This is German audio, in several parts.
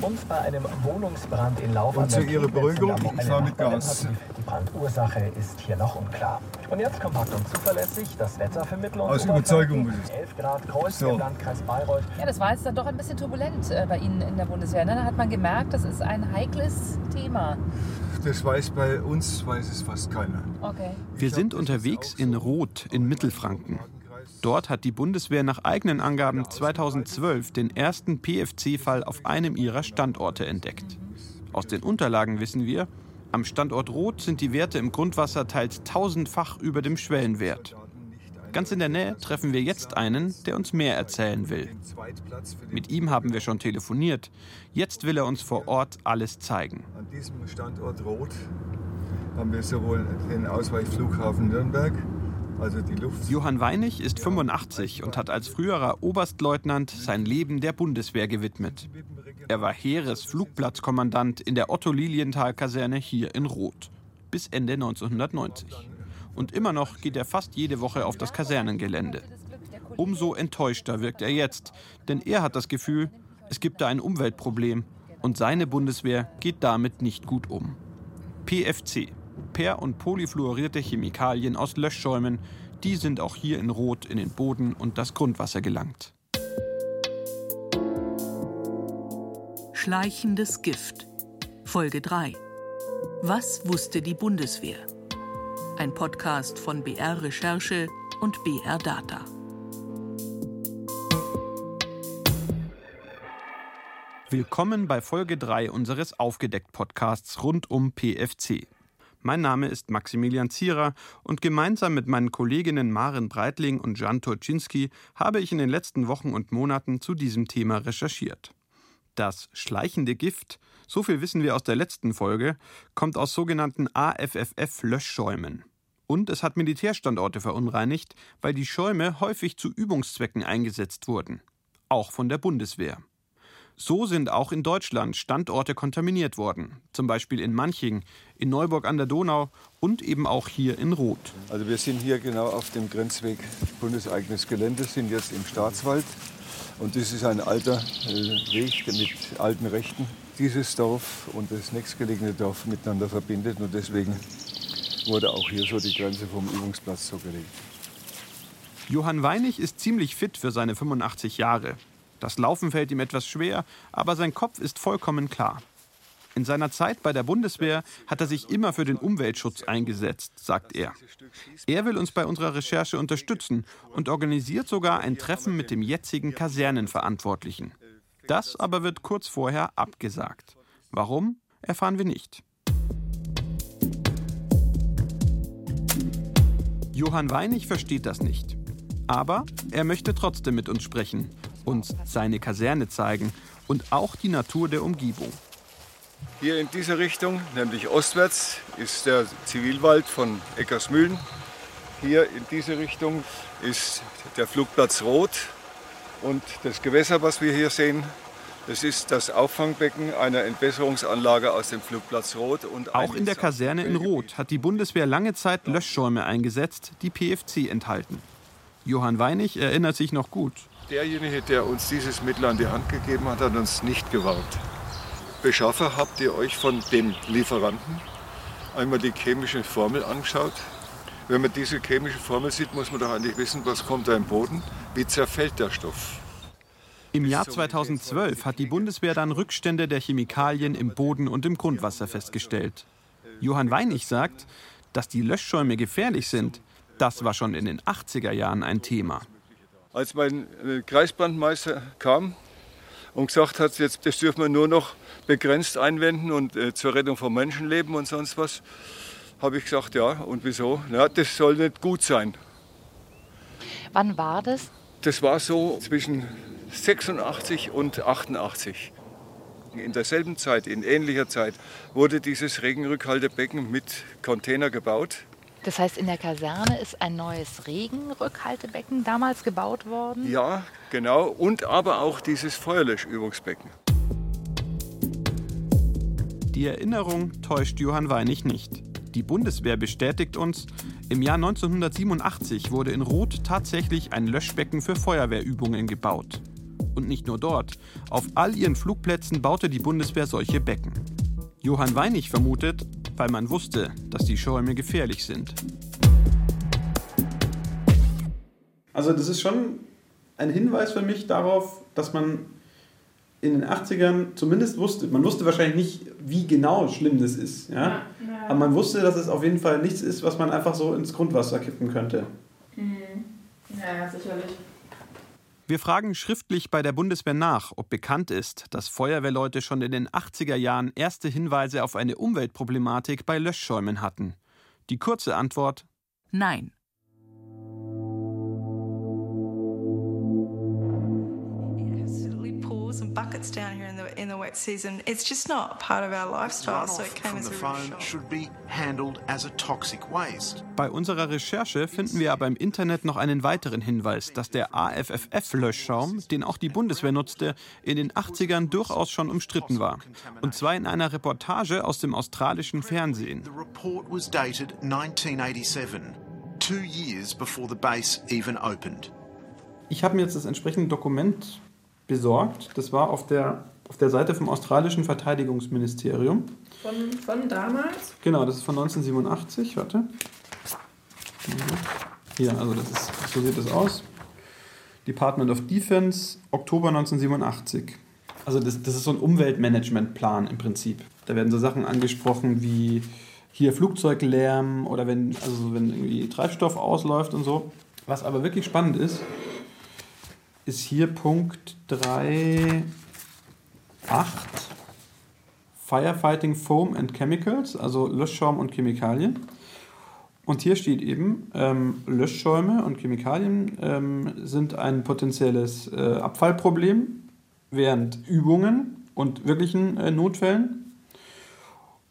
Und bei einem Wohnungsbrand in Lauf Und zu Ihrer Beruhigung, ich war mit Gas. Die Brandursache ist hier noch unklar. Und jetzt kompakt und zuverlässig das Wetter für Mittel- und Aus Überzeugung muss ich 11 Grad Kreuz So. im Landkreis Bayreuth. Ja, das war jetzt dann doch ein bisschen turbulent äh, bei Ihnen in der Bundeswehr. Ne? Da hat man gemerkt, das ist ein heikles Thema. Das weiß bei uns, weiß es fast keiner. Okay. Wir sind unterwegs in Roth in Mittelfranken. Dort hat die Bundeswehr nach eigenen Angaben 2012 den ersten PFC-Fall auf einem ihrer Standorte entdeckt. Aus den Unterlagen wissen wir, am Standort Roth sind die Werte im Grundwasser teils tausendfach über dem Schwellenwert. Ganz in der Nähe treffen wir jetzt einen, der uns mehr erzählen will. Mit ihm haben wir schon telefoniert. Jetzt will er uns vor Ort alles zeigen. An diesem Standort Rot haben wir sowohl den Ausweichflughafen Nürnberg, also die Luft. Johann Weinig ist 85 und hat als früherer Oberstleutnant sein Leben der Bundeswehr gewidmet. Er war Heeresflugplatzkommandant in der Otto-Lilienthal-Kaserne hier in Roth bis Ende 1990. Und immer noch geht er fast jede Woche auf das Kasernengelände. Umso enttäuschter wirkt er jetzt, denn er hat das Gefühl, es gibt da ein Umweltproblem und seine Bundeswehr geht damit nicht gut um. PFC, per- und polyfluorierte Chemikalien aus Löschschäumen, die sind auch hier in Rot in den Boden und das Grundwasser gelangt. Schleichendes Gift. Folge 3. Was wusste die Bundeswehr? Ein Podcast von BR Recherche und BR Data. Willkommen bei Folge 3 unseres Aufgedeckt-Podcasts rund um PFC. Mein Name ist Maximilian Zierer und gemeinsam mit meinen Kolleginnen Maren Breitling und Jan Turczynski habe ich in den letzten Wochen und Monaten zu diesem Thema recherchiert. Das schleichende Gift, so viel wissen wir aus der letzten Folge, kommt aus sogenannten AFFF-Löschschäumen. Und es hat Militärstandorte verunreinigt, weil die Schäume häufig zu Übungszwecken eingesetzt wurden. Auch von der Bundeswehr. So sind auch in Deutschland Standorte kontaminiert worden, zum Beispiel in Manching, in Neuburg an der Donau und eben auch hier in Roth. Also wir sind hier genau auf dem Grenzweg bundeseigenes Gelände, sind jetzt im Staatswald. Und das ist ein alter äh, Weg mit alten Rechten. Dieses Dorf und das nächstgelegene Dorf miteinander verbindet und deswegen wurde auch hier so die Grenze vom Übungsplatz so gelegt. Johann Weinig ist ziemlich fit für seine 85 Jahre. Das Laufen fällt ihm etwas schwer, aber sein Kopf ist vollkommen klar. In seiner Zeit bei der Bundeswehr hat er sich immer für den Umweltschutz eingesetzt, sagt er. Er will uns bei unserer Recherche unterstützen und organisiert sogar ein Treffen mit dem jetzigen Kasernenverantwortlichen. Das aber wird kurz vorher abgesagt. Warum, erfahren wir nicht. Johann Weinig versteht das nicht. Aber er möchte trotzdem mit uns sprechen, uns seine Kaserne zeigen und auch die Natur der Umgebung. Hier in dieser Richtung, nämlich ostwärts, ist der Zivilwald von Eckersmühlen. Hier in diese Richtung ist der Flugplatz Roth. Und das Gewässer, was wir hier sehen, das ist das Auffangbecken einer Entwässerungsanlage aus dem Flugplatz Roth. Und Auch in der Kaserne in Roth hat die Bundeswehr lange Zeit Löschschäume eingesetzt, die PFC enthalten. Johann Weinig erinnert sich noch gut. Derjenige, der uns dieses Mittel an die Hand gegeben hat, hat uns nicht gewarnt. Beschaffer, habt ihr euch von dem Lieferanten einmal die chemische Formel angeschaut? Wenn man diese chemische Formel sieht, muss man doch eigentlich wissen, was kommt da im Boden, wie zerfällt der Stoff. Im Jahr 2012 hat die Bundeswehr dann Rückstände der Chemikalien im Boden und im Grundwasser festgestellt. Johann Weinig sagt, dass die Löschschäume gefährlich sind. Das war schon in den 80er Jahren ein Thema. Als mein äh, Kreisbrandmeister kam und gesagt hat, jetzt, das dürfen wir nur noch begrenzt einwenden und äh, zur Rettung von Menschenleben und sonst was, habe ich gesagt, ja, und wieso? Ja, das soll nicht gut sein. Wann war das? Das war so zwischen 86 und 88. In derselben Zeit, in ähnlicher Zeit, wurde dieses Regenrückhaltebecken mit Container gebaut. Das heißt, in der Kaserne ist ein neues Regenrückhaltebecken damals gebaut worden? Ja, genau. Und aber auch dieses Feuerlöschübungsbecken. Die Erinnerung täuscht Johann Weinig nicht. Die Bundeswehr bestätigt uns, Im Jahr 1987 wurde in Roth tatsächlich ein Löschbecken für Feuerwehrübungen gebaut. Und nicht nur dort, auf all ihren Flugplätzen baute die Bundeswehr solche Becken. Johann Weinig vermutet, weil man wusste, dass die Schäume gefährlich sind. Also das ist schon ein Hinweis für mich darauf, dass man in den 80ern zumindest wusste, man wusste wahrscheinlich nicht, wie genau schlimm das ist, ja? ja, ja. aber man wusste, dass es auf jeden Fall nichts ist, was man einfach so ins Grundwasser kippen könnte. Mhm. Ja, sicherlich. Wir fragen schriftlich bei der Bundeswehr nach, ob bekannt ist, dass Feuerwehrleute schon in den 80er Jahren erste Hinweise auf eine Umweltproblematik bei Löschschäumen hatten. Die kurze Antwort Nein. Buckets down here in the in the wet season. It's just not part of our lifestyle, so it came as a real should be handled as a toxic waste. Bei unserer Recherche finden wir aber im Internet noch einen weiteren Hinweis, dass der AFFF-Löschschaum, den auch die Bundeswehr nutzte, in den 80ern durchaus schon umstritten war. Und zwar in einer Reportage aus dem australischen Fernsehen. The report was dated 1987, two years before the base even opened. Ich habe mir jetzt das entsprechende Dokument besorgt. Das war auf der, auf der Seite vom australischen Verteidigungsministerium. Von, von damals? Genau, das ist von 1987. Warte. Hier, also das ist, so sieht das aus. Department of Defense, Oktober 1987. Also das, das ist so ein Umweltmanagementplan im Prinzip. Da werden so Sachen angesprochen wie hier Flugzeuglärm oder wenn, also wenn irgendwie Treibstoff ausläuft und so. Was aber wirklich spannend ist, ist hier Punkt 3.8 Firefighting Foam and Chemicals, also Löschschaum und Chemikalien. Und hier steht eben, ähm, Löschschäume und Chemikalien ähm, sind ein potenzielles äh, Abfallproblem während Übungen und wirklichen äh, Notfällen.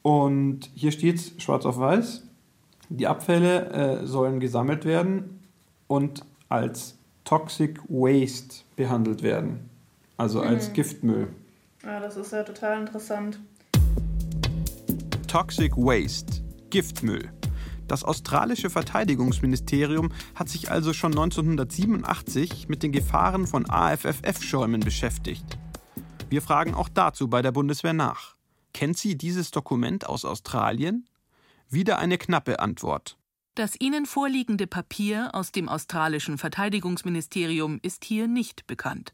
Und hier steht schwarz auf weiß, die Abfälle äh, sollen gesammelt werden und als Toxic Waste behandelt werden. Also als mhm. Giftmüll. Ja, das ist ja total interessant. Toxic Waste, Giftmüll. Das australische Verteidigungsministerium hat sich also schon 1987 mit den Gefahren von AFFF-Schäumen beschäftigt. Wir fragen auch dazu bei der Bundeswehr nach. Kennt sie dieses Dokument aus Australien? Wieder eine knappe Antwort. Das Ihnen vorliegende Papier aus dem australischen Verteidigungsministerium ist hier nicht bekannt.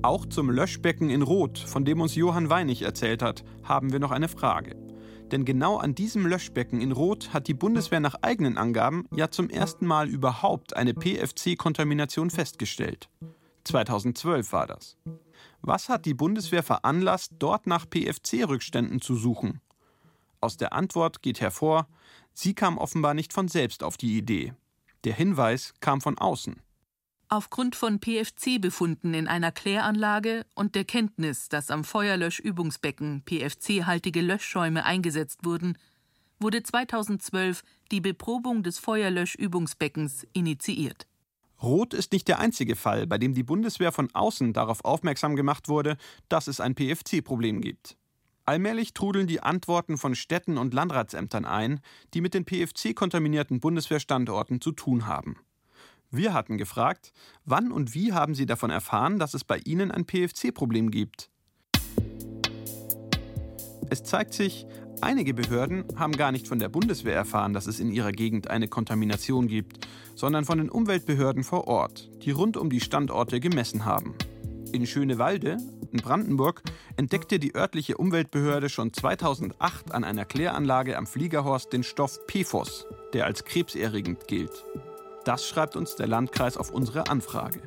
Auch zum Löschbecken in Rot, von dem uns Johann Weinig erzählt hat, haben wir noch eine Frage. Denn genau an diesem Löschbecken in Rot hat die Bundeswehr nach eigenen Angaben ja zum ersten Mal überhaupt eine PFC-Kontamination festgestellt. 2012 war das. Was hat die Bundeswehr veranlasst, dort nach PFC-Rückständen zu suchen? Aus der Antwort geht hervor, sie kam offenbar nicht von selbst auf die Idee. Der Hinweis kam von außen. Aufgrund von PFC-Befunden in einer Kläranlage und der Kenntnis, dass am Feuerlöschübungsbecken PFC-haltige Löschschäume eingesetzt wurden, wurde 2012 die Beprobung des Feuerlöschübungsbeckens initiiert. Rot ist nicht der einzige Fall, bei dem die Bundeswehr von außen darauf aufmerksam gemacht wurde, dass es ein PFC-Problem gibt. Allmählich trudeln die Antworten von Städten und Landratsämtern ein, die mit den PFC-kontaminierten Bundeswehrstandorten zu tun haben. Wir hatten gefragt, wann und wie haben Sie davon erfahren, dass es bei Ihnen ein PFC-Problem gibt? Es zeigt sich, einige Behörden haben gar nicht von der Bundeswehr erfahren, dass es in ihrer Gegend eine Kontamination gibt, sondern von den Umweltbehörden vor Ort, die rund um die Standorte gemessen haben. In Schönewalde, Brandenburg, entdeckte die örtliche Umweltbehörde schon 2008 an einer Kläranlage am Fliegerhorst den Stoff PFOS, der als krebserregend gilt. Das schreibt uns der Landkreis auf unsere Anfrage.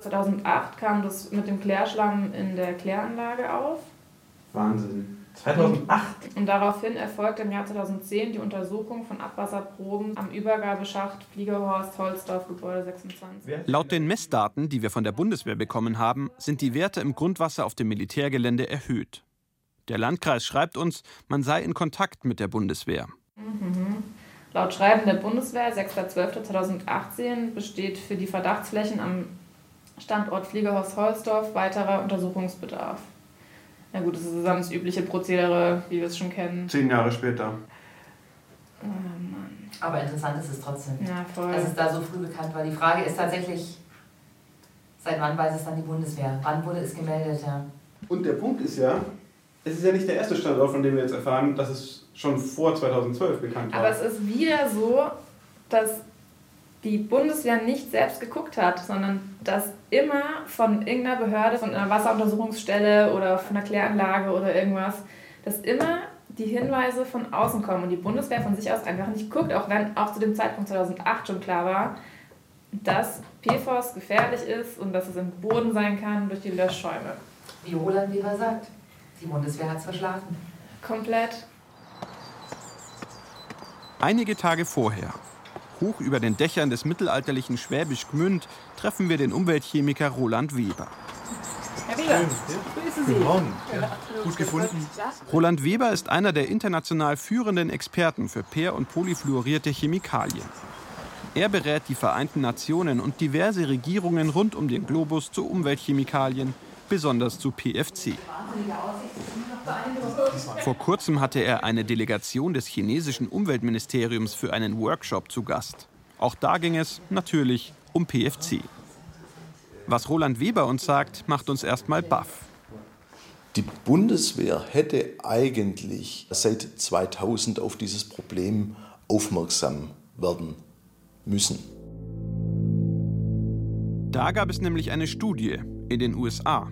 2008 kam das mit dem Klärschlamm in der Kläranlage auf. Wahnsinn. 2008. Und daraufhin erfolgte im Jahr 2010 die Untersuchung von Abwasserproben am Übergabeschacht Fliegerhorst Holzdorf Gebäude 26. Laut den Messdaten, die wir von der Bundeswehr bekommen haben, sind die Werte im Grundwasser auf dem Militärgelände erhöht. Der Landkreis schreibt uns, man sei in Kontakt mit der Bundeswehr. Mhm. Laut Schreiben der Bundeswehr 6.12.2018 besteht für die Verdachtsflächen am Standort Fliegerhorst Holzdorf weiterer Untersuchungsbedarf. Ja gut, das ist dann das übliche Prozedere, wie wir es schon kennen. Zehn Jahre später. Oh Mann. Aber interessant ist es trotzdem, Ja, voll. dass es da so früh bekannt war. Die Frage ist tatsächlich, seit wann weiß es dann die Bundeswehr? Wann wurde es gemeldet? Ja. Und der Punkt ist ja, es ist ja nicht der erste Standort, von dem wir jetzt erfahren, dass es schon vor 2012 bekannt war. Aber es ist wieder so, dass die Bundeswehr nicht selbst geguckt hat, sondern dass immer von irgendeiner Behörde, von einer Wasseruntersuchungsstelle oder von einer Kläranlage oder irgendwas, dass immer die Hinweise von außen kommen und die Bundeswehr von sich aus einfach nicht guckt, auch wenn auch zu dem Zeitpunkt 2008 schon klar war, dass PFOS gefährlich ist und dass es im Boden sein kann durch die Löschschäume. Wie Roland Weber sagt, die Bundeswehr hat es verschlafen. Komplett. Einige Tage vorher, hoch über den Dächern des mittelalterlichen Schwäbisch Gmünd, treffen wir den Umweltchemiker Roland Weber. Herr Weber, Guten Morgen. Gut gefunden. Roland Weber ist einer der international führenden Experten für per- und polyfluorierte Chemikalien. Er berät die Vereinten Nationen und diverse Regierungen rund um den Globus zu Umweltchemikalien, besonders zu PFC. Vor kurzem hatte er eine Delegation des chinesischen Umweltministeriums für einen Workshop zu Gast. Auch da ging es natürlich um PFC. Was Roland Weber uns sagt, macht uns erstmal baff. Die Bundeswehr hätte eigentlich seit 2000 auf dieses Problem aufmerksam werden müssen. Da gab es nämlich eine Studie in den USA.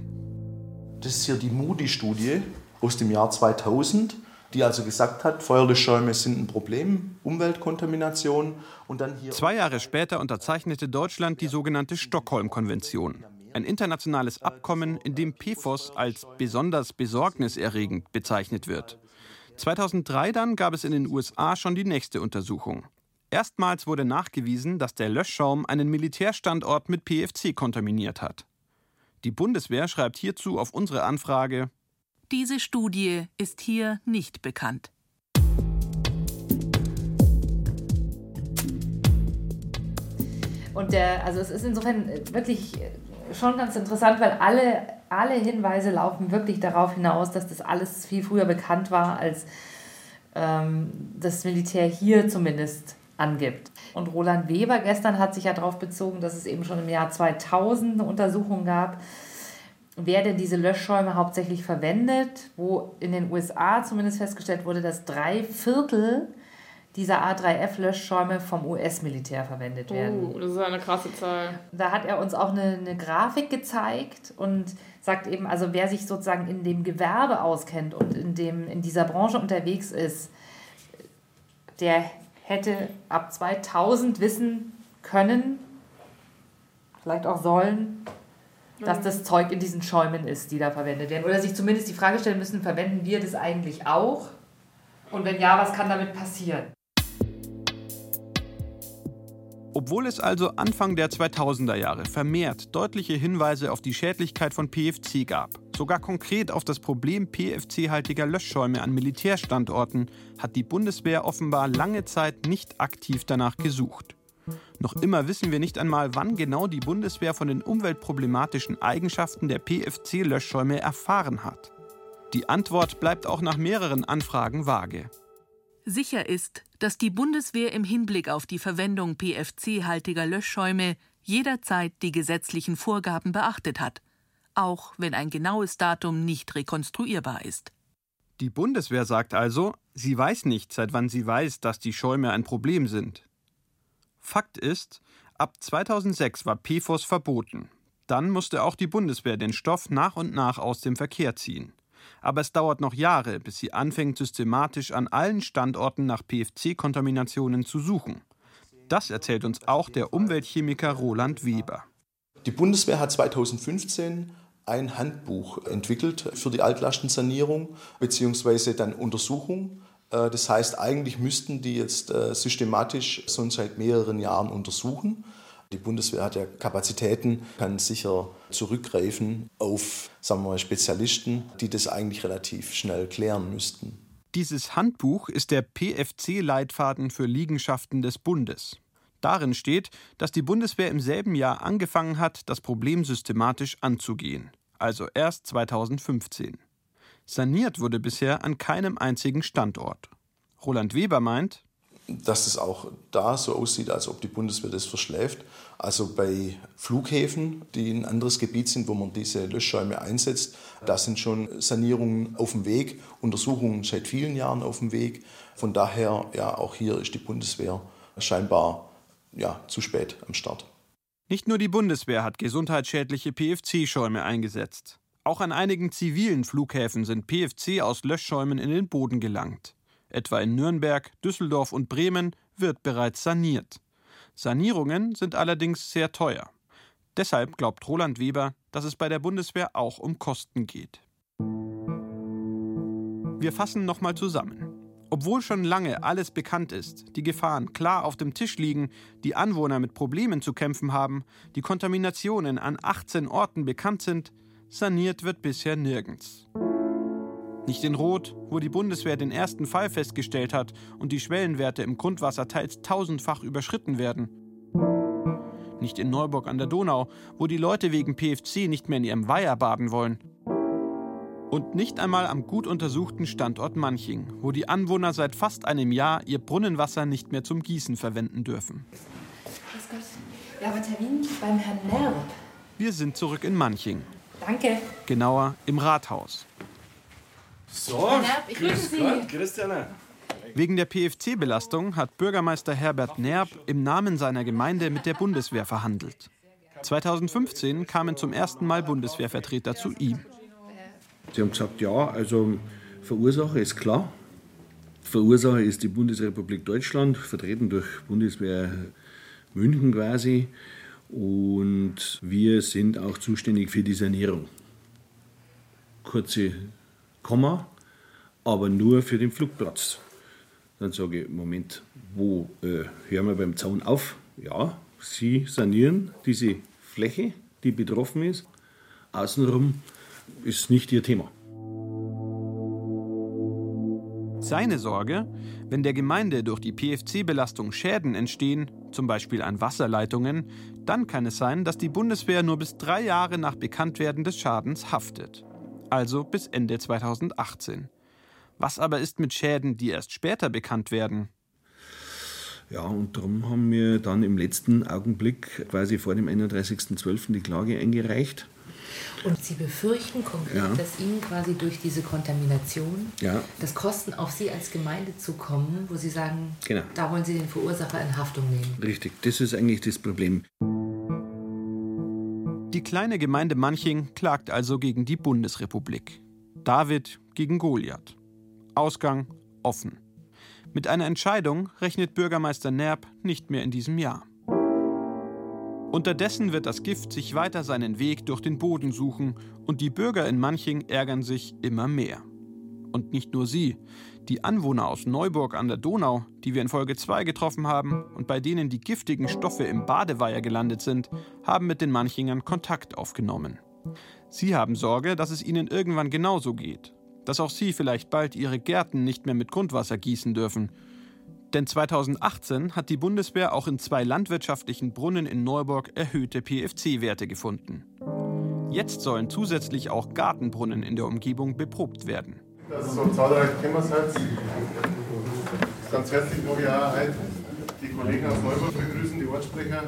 Das ist hier die Moody-Studie aus dem Jahr 2000, die also gesagt hat, Feuerlöschschäume sind ein Problem, Umweltkontamination. Und dann hier Zwei Jahre später unterzeichnete Deutschland die sogenannte Stockholm-Konvention. Ein internationales Abkommen, in dem PFOS als besonders besorgniserregend bezeichnet wird. 2003 dann gab es in den USA schon die nächste Untersuchung. Erstmals wurde nachgewiesen, dass der Löschschaum einen Militärstandort mit PFC kontaminiert hat. Die Bundeswehr schreibt hierzu auf unsere Anfrage, Diese Studie ist hier nicht bekannt. Und der, also es ist insofern wirklich schon ganz interessant, weil alle, alle Hinweise laufen wirklich darauf hinaus, dass das alles viel früher bekannt war, als ähm, das Militär hier zumindest angibt. Und Roland Weber gestern hat sich ja darauf bezogen, dass es eben schon im Jahr 2000 eine Untersuchung gab, wer denn diese Löschschäume hauptsächlich verwendet, wo in den USA zumindest festgestellt wurde, dass drei Viertel dieser A3F-Löschschäume vom US-Militär verwendet werden. Oh, das ist eine krasse Zahl. Da hat er uns auch eine, eine Grafik gezeigt und sagt eben, also wer sich sozusagen in dem Gewerbe auskennt und in, dem, in dieser Branche unterwegs ist, der hätte ab 2000 wissen können, vielleicht auch sollen, dass das Zeug in diesen Schäumen ist, die da verwendet werden. Oder sich zumindest die Frage stellen müssen, verwenden wir das eigentlich auch? Und wenn ja, was kann damit passieren? Obwohl es also Anfang der 2000er Jahre vermehrt deutliche Hinweise auf die Schädlichkeit von PFC gab, sogar konkret auf das Problem PFC-haltiger Löschschäume an Militärstandorten, hat die Bundeswehr offenbar lange Zeit nicht aktiv danach gesucht. Noch immer wissen wir nicht einmal, wann genau die Bundeswehr von den umweltproblematischen Eigenschaften der PFC-Löschschäume erfahren hat. Die Antwort bleibt auch nach mehreren Anfragen vage. Sicher ist, dass die Bundeswehr im Hinblick auf die Verwendung PFC-haltiger Löschschäume jederzeit die gesetzlichen Vorgaben beachtet hat, auch wenn ein genaues Datum nicht rekonstruierbar ist. Die Bundeswehr sagt also, sie weiß nicht, seit wann sie weiß, dass die Schäume ein Problem sind. Fakt ist, ab 2006 war PFOS verboten. Dann musste auch die Bundeswehr den Stoff nach und nach aus dem Verkehr ziehen. Aber es dauert noch Jahre, bis sie anfängt, systematisch an allen Standorten nach PFC-Kontaminationen zu suchen. Das erzählt uns auch der Umweltchemiker Roland Weber. Die Bundeswehr hat 2015 ein Handbuch entwickelt für die Altlastensanierung bzw. dann Untersuchung. Äh, Das heißt, eigentlich müssten die jetzt äh, systematisch schon seit mehreren Jahren untersuchen. Die Bundeswehr hat ja Kapazitäten, kann sicher zurückgreifen auf sagen wir mal, Spezialisten, die das eigentlich relativ schnell klären müssten. Dieses Handbuch ist der PFC-Leitfaden für Liegenschaften des Bundes. Darin steht, dass die Bundeswehr im selben Jahr angefangen hat, das Problem systematisch anzugehen, also erst 2015. Saniert wurde bisher an keinem einzigen Standort. Roland Weber meint, dass es auch da so aussieht, als ob die Bundeswehr das verschläft. Also bei Flughäfen, die ein anderes Gebiet sind, wo man diese Löschschäume einsetzt, da sind schon Sanierungen auf dem Weg, Untersuchungen seit vielen Jahren auf dem Weg. Von daher, ja, auch hier ist die Bundeswehr scheinbar ja, zu spät am Start. Nicht nur die Bundeswehr hat gesundheitsschädliche PFC-Schäume eingesetzt. Auch an einigen zivilen Flughäfen sind PFC aus Löschschäumen in den Boden gelangt. Etwa in Nürnberg, Düsseldorf und Bremen wird bereits saniert. Sanierungen sind allerdings sehr teuer. Deshalb glaubt Roland Weber, dass es bei der Bundeswehr auch um Kosten geht. Wir fassen nochmal zusammen. Obwohl schon lange alles bekannt ist, die Gefahren klar auf dem Tisch liegen, die Anwohner mit Problemen zu kämpfen haben, die Kontaminationen an 18 Orten bekannt sind, saniert wird bisher nirgends. Nicht in Rot, wo die Bundeswehr den ersten Fall festgestellt hat und die Schwellenwerte im Grundwasser teils tausendfach überschritten werden. Nicht in Neuburg an der Donau, wo die Leute wegen PFC nicht mehr in ihrem Weiher baden wollen. Und nicht einmal am gut untersuchten Standort Manching, wo die Anwohner seit fast einem Jahr ihr Brunnenwasser nicht mehr zum Gießen verwenden dürfen. Ja, aber Termin beim Herrn Nerb. Wir sind zurück in Manching. Danke. Genauer im Rathaus. So, ich grüße Sie. Gott, Christiane. Wegen der PFC-Belastung hat Bürgermeister Herbert Nerb im Namen seiner Gemeinde mit der Bundeswehr verhandelt. 2015 kamen zum ersten Mal Bundeswehrvertreter zu ihm. Sie haben gesagt, ja, also Verursacher ist klar. Verursacher ist die Bundesrepublik Deutschland, vertreten durch Bundeswehr München quasi. Und wir sind auch zuständig für die Sanierung. Kurze Komma, aber nur für den Flugplatz. Dann sage ich, Moment, wo äh, hören wir beim Zaun auf? Ja, Sie sanieren diese Fläche, die betroffen ist. Außenrum ist nicht Ihr Thema. Seine Sorge, wenn der Gemeinde durch die PFC-Belastung Schäden entstehen, zum Beispiel an Wasserleitungen, dann kann es sein, dass die Bundeswehr nur bis drei Jahre nach Bekanntwerden des Schadens haftet. Also bis Ende 2018. Was aber ist mit Schäden, die erst später bekannt werden? Ja, und darum haben wir dann im letzten Augenblick, quasi vor dem 31.12., die Klage eingereicht. Und Sie befürchten konkret, Ja. dass Ihnen quasi durch diese Kontamination Ja. das Kosten auf Sie als Gemeinde zukommen, wo Sie sagen, Genau. da wollen Sie den Verursacher in Haftung nehmen. Richtig, das ist eigentlich das Problem. Die kleine Gemeinde Manching klagt also gegen die Bundesrepublik. David gegen Goliath. Ausgang offen. Mit einer Entscheidung rechnet Bürgermeister Nerb nicht mehr in diesem Jahr. Unterdessen wird das Gift sich weiter seinen Weg durch den Boden suchen und die Bürger in Manching ärgern sich immer mehr. Und nicht nur sie. Die Anwohner aus Neuburg an der Donau, die wir in Folge 2 getroffen haben und bei denen die giftigen Stoffe im Badeweiher gelandet sind, haben mit den Manchingern Kontakt aufgenommen. Sie haben Sorge, dass es ihnen irgendwann genauso geht. Dass auch sie vielleicht bald ihre Gärten nicht mehr mit Grundwasser gießen dürfen. Denn 2018 hat die Bundeswehr auch in zwei landwirtschaftlichen Brunnen in Neuburg erhöhte PFC-Werte gefunden. Jetzt sollen zusätzlich auch Gartenbrunnen in der Umgebung beprobt werden. Also so zahlreich halt. Ganz herzlich mag ich auch die Kollegen aus Neuburg begrüßen, die Ortssprecher.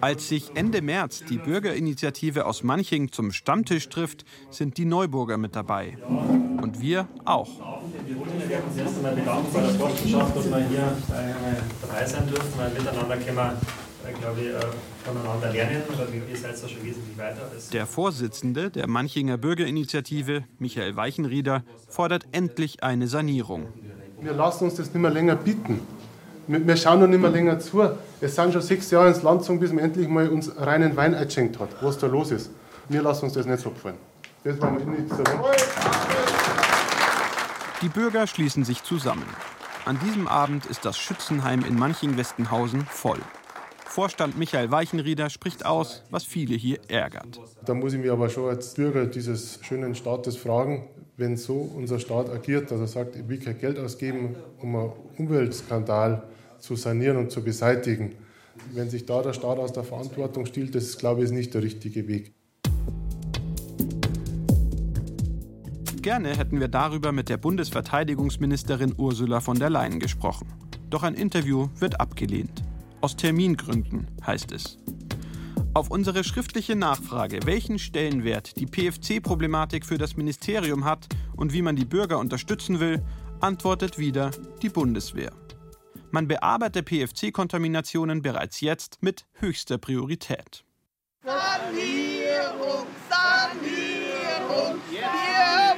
Als sich Ende März die Bürgerinitiative aus Manching zum Stammtisch trifft, sind die Neuburger mit dabei. Und wir auch. Wir möchten uns erst einmal bedanken bei der Forschenschaft, dass wir hier dabei sein dürfen, weil miteinander können wir, Der Vorsitzende der Manchinger Bürgerinitiative, Michael Weichenrieder, fordert endlich eine Sanierung. Wir lassen uns das nicht mehr länger bieten. Wir schauen noch nicht mehr länger zu. Es sind schon sechs Jahre ins Land gezogen, bis man endlich mal uns reinen Wein eingeschenkt hat, was da los ist. Wir lassen uns das nicht so gefallen. Das Ihnen nicht sagen. Die Bürger schließen sich zusammen. An diesem Abend ist das Schützenheim in Manching-Westenhausen voll. Vorstand Michael Weichenrieder spricht aus, was viele hier ärgert. Da muss ich mich aber schon als Bürger dieses schönen Staates fragen, wenn so unser Staat agiert, dass er sagt, ich will kein Geld ausgeben, um einen Umweltskandal zu sanieren und zu beseitigen. Wenn sich da der Staat aus der Verantwortung stiehlt, das ist, glaube ich, nicht der richtige Weg. Gerne hätten wir darüber mit der Bundesverteidigungsministerin Ursula von der Leyen gesprochen. Doch ein Interview wird abgelehnt. Aus Termingründen heißt es. Auf unsere schriftliche Nachfrage, welchen Stellenwert die PFC-Problematik für das Ministerium hat und wie man die Bürger unterstützen will, antwortet wieder die Bundeswehr. Man bearbeitet PFC-Kontaminationen bereits jetzt mit höchster Priorität. Sanierung, Sanierung, wir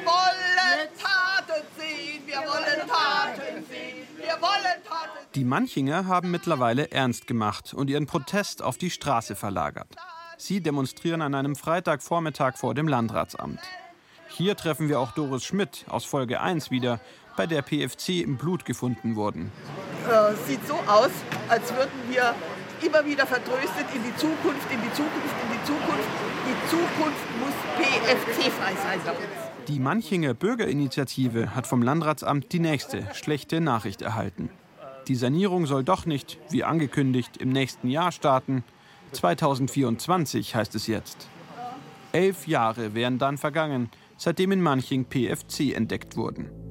wollen Taten sehen, wir wollen Taten sehen, wir wollen Taten sehen. Die Manchinger haben mittlerweile ernst gemacht und ihren Protest auf die Straße verlagert. Sie demonstrieren an einem Freitagvormittag vor dem Landratsamt. Hier treffen wir auch Doris Schmidt aus Folge 1 wieder, bei der PFC im Blut gefunden wurden. Äh, sieht so aus, als würden wir immer wieder vertröstet in die Zukunft, in die Zukunft, in die Zukunft. Die Zukunft muss PFC-frei sein bei uns. Die Manchinger Bürgerinitiative hat vom Landratsamt die nächste schlechte Nachricht erhalten. Die Sanierung soll doch nicht, wie angekündigt, im nächsten Jahr starten. 2024 heißt es jetzt. Elf Jahre wären dann vergangen, seitdem in Manching PFC entdeckt wurden.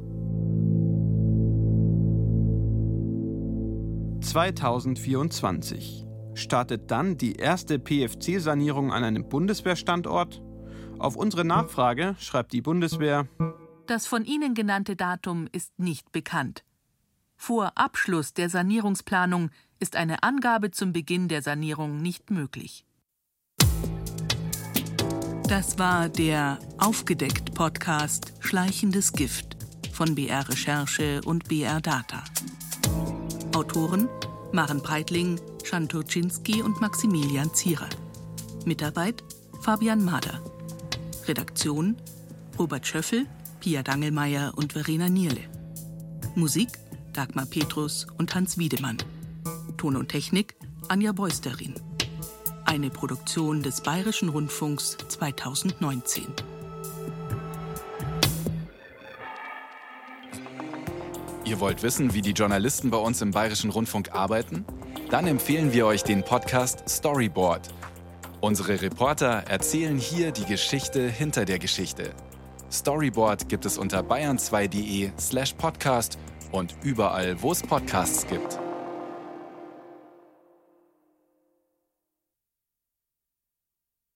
2024 startet dann die erste PFC-Sanierung an einem Bundeswehrstandort? Auf unsere Nachfrage schreibt die Bundeswehr, das von Ihnen genannte Datum ist nicht bekannt. Vor Abschluss der Sanierungsplanung ist eine Angabe zum Beginn der Sanierung nicht möglich. Das war der Aufgedeckt Podcast Schleichendes Gift von BR Recherche und BR Data. Autoren Maren Breitling, Schanturczynski und Maximilian Zierer. Mitarbeit Fabian Mader. Redaktion Robert Schöffel, Pia Dangelmeier und Verena Nierle. Musik Dagmar Petrus und Hans Wiedemann. Ton und Technik Anja Beusterin. Eine Produktion des Bayerischen Rundfunks 2019. Ihr wollt wissen, wie die Journalisten bei uns im Bayerischen Rundfunk arbeiten? Dann empfehlen wir euch den Podcast Storyboard. Unsere Reporter erzählen hier die Geschichte hinter der Geschichte. Storyboard gibt es unter bayern2.de slash podcast und überall, wo es Podcasts gibt.